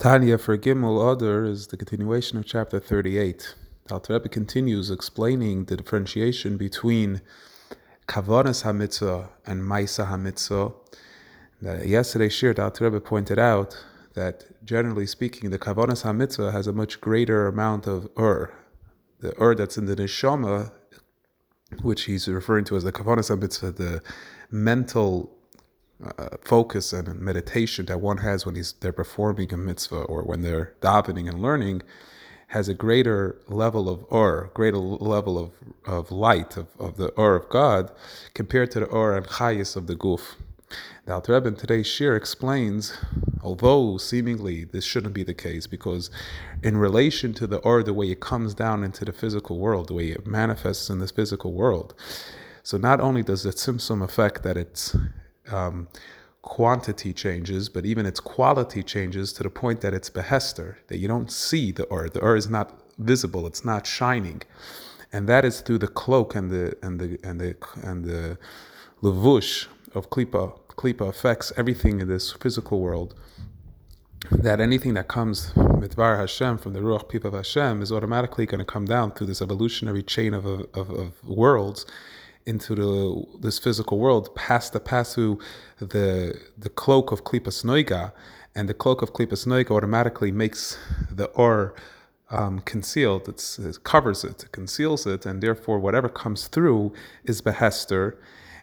Tanya for Gimel Adar is the continuation of chapter 38. Alter Rebbe continues explaining the differentiation between Kavanas HaMitzvah and Maisa HaMitzvah. Yesterday's shir, the Alter Rebbe pointed out that generally speaking, the Kavanas HaMitzvah has a much greater amount of Ur. The Ur that's in the Neshama, which he's referring to as the Kavanas HaMitzvah, the mental uh, focus and meditation that one has when he's they're performing a mitzvah or when they're davening and learning has a greater level of or, greater level of, of light of, of the or of God compared to the or and chayis of the guf. The Alter Rebbe in today's shir explains, although seemingly this shouldn't be the case, because in relation to the or, the way it comes down into the physical world, the way it manifests in this physical world, so not only does the tzimtzum affect that it's um, quantity changes, but even its quality changes to the point that it's behester, that you don't see the ur. The ur is not visible, it's not shining. And that is through the cloak and the and the and the and the levush of klipa. Klipa affects everything in this physical world. That anything that comes mitvar Hashem from the ruach pipa of Hashem is automatically going to come down through this evolutionary chain of, of, of worlds into the this physical world, past the pasu, the the cloak of klipas noiga, and the cloak of klipas noiga automatically makes the or um, concealed. It's, it covers it, it conceals it, and therefore whatever comes through is behester.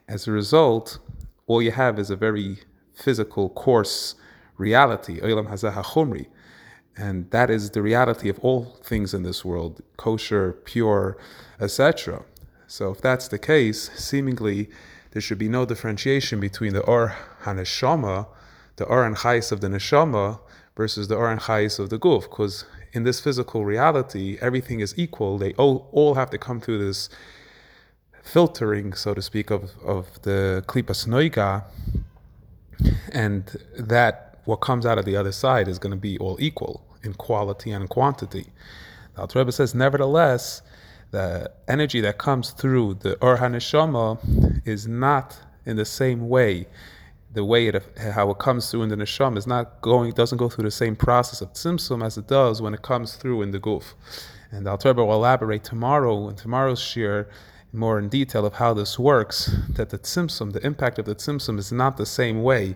As a result, all you have is a very physical, coarse reality. And that is the reality of all things in this world, kosher, pure, etc. So if that's the case, seemingly there should be no differentiation between the Or HaNeshama, the Or and Chais of the Neshama, versus the Or and Chais of the Guf, because in this physical reality, everything is equal. They all, all have to come through this filtering, so to speak, of, of the Klipas Noiga, and that what comes out of the other side is going to be all equal in quality and quantity. The Alter Rebbe says, nevertheless, the energy that comes through the Or HaNeshama is not in the same way. The way it how it comes through in the neshama is not going doesn't go through the same process of tzimtzum as it does when it comes through in the guf. And the Alter will elaborate tomorrow in tomorrow's shir more in detail of how this works. That the tzimtzum, the impact of the tzimtzum, is not the same way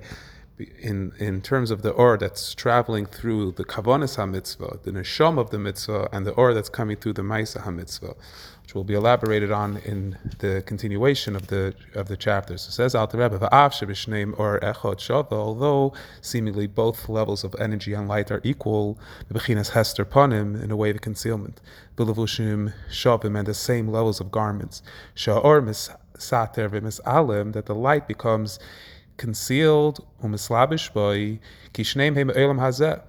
in in terms of the or that's traveling through the kavanas hamitzvah, the neshama of the mitzvah, and the or that's coming through the ma'isa hamitzvah, which will be elaborated on in the continuation of the of the chapters. It says Alter Rebbe, "Va'av or echot shava." Although seemingly both levels of energy and light are equal, the bechinas hester panim in a way of concealment, bilavushim shavim, and the same levels of garments. Sha'or mis sater alim, that the light becomes concealed umislabish boy kishneim hem elam hazeh.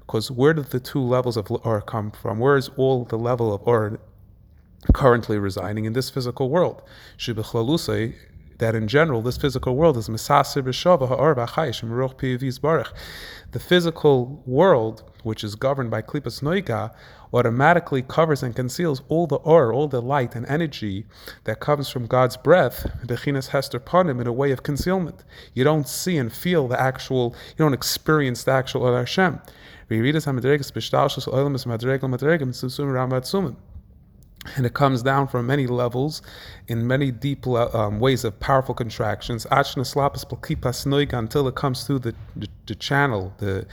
Because where did the two levels of or come from? Where is all the level of or currently residing in this physical world? that in general, this physical world is the physical world, which is governed by klipas noiga, automatically covers and conceals all the or, all the light and energy that comes from God's breath, bechinas hester panim, in a way of concealment. You don't see and feel the actual, you don't experience the actual Hashem. And it comes down from many levels in many deep um, ways of powerful contractions. Until it comes through the, the, the channel the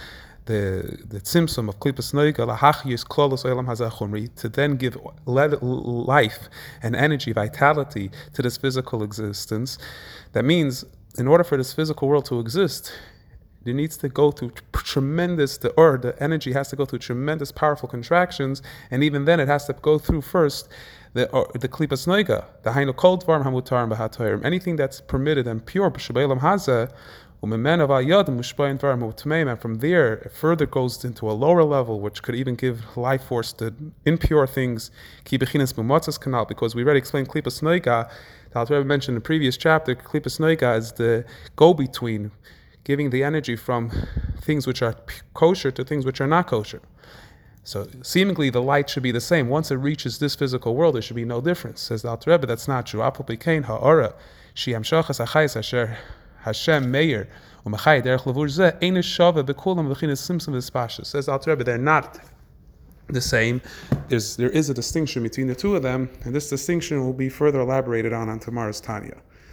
the the tzimtzum of klipas noiga lahachyus klolos olam hazachumri to then give life and energy, vitality to this physical existence. That means, in order for this physical world to exist, it needs to go through tremendous, the or the energy has to go through tremendous, powerful contractions, and even then it has to go through first the or, the klipas noiga, the hainu cold varm hamutarim b'hatoyrim, anything that's permitted and pure b'shabelam hazeh. And from there, it further goes into a lower level, which could even give life force to impure things. canal, because we already explained klipas noiga. The Alter mentioned in the previous chapter, klipas noiga is the go-between giving the energy from things which are kosher to things which are not kosher. So seemingly the light should be the same. Once it reaches this physical world, there should be no difference. Says the Alter Rebbe, that's not true. Became ha'ora, achayis asher Hashem Meir, Umachai Derech Lavur Zeh, Shava Bekulam V'chinas Simson, V'spasha. Says Al Rebbe, they're not the same. There's, there is a distinction between the two of them, and this distinction will be further elaborated on on tomorrow's Tanya.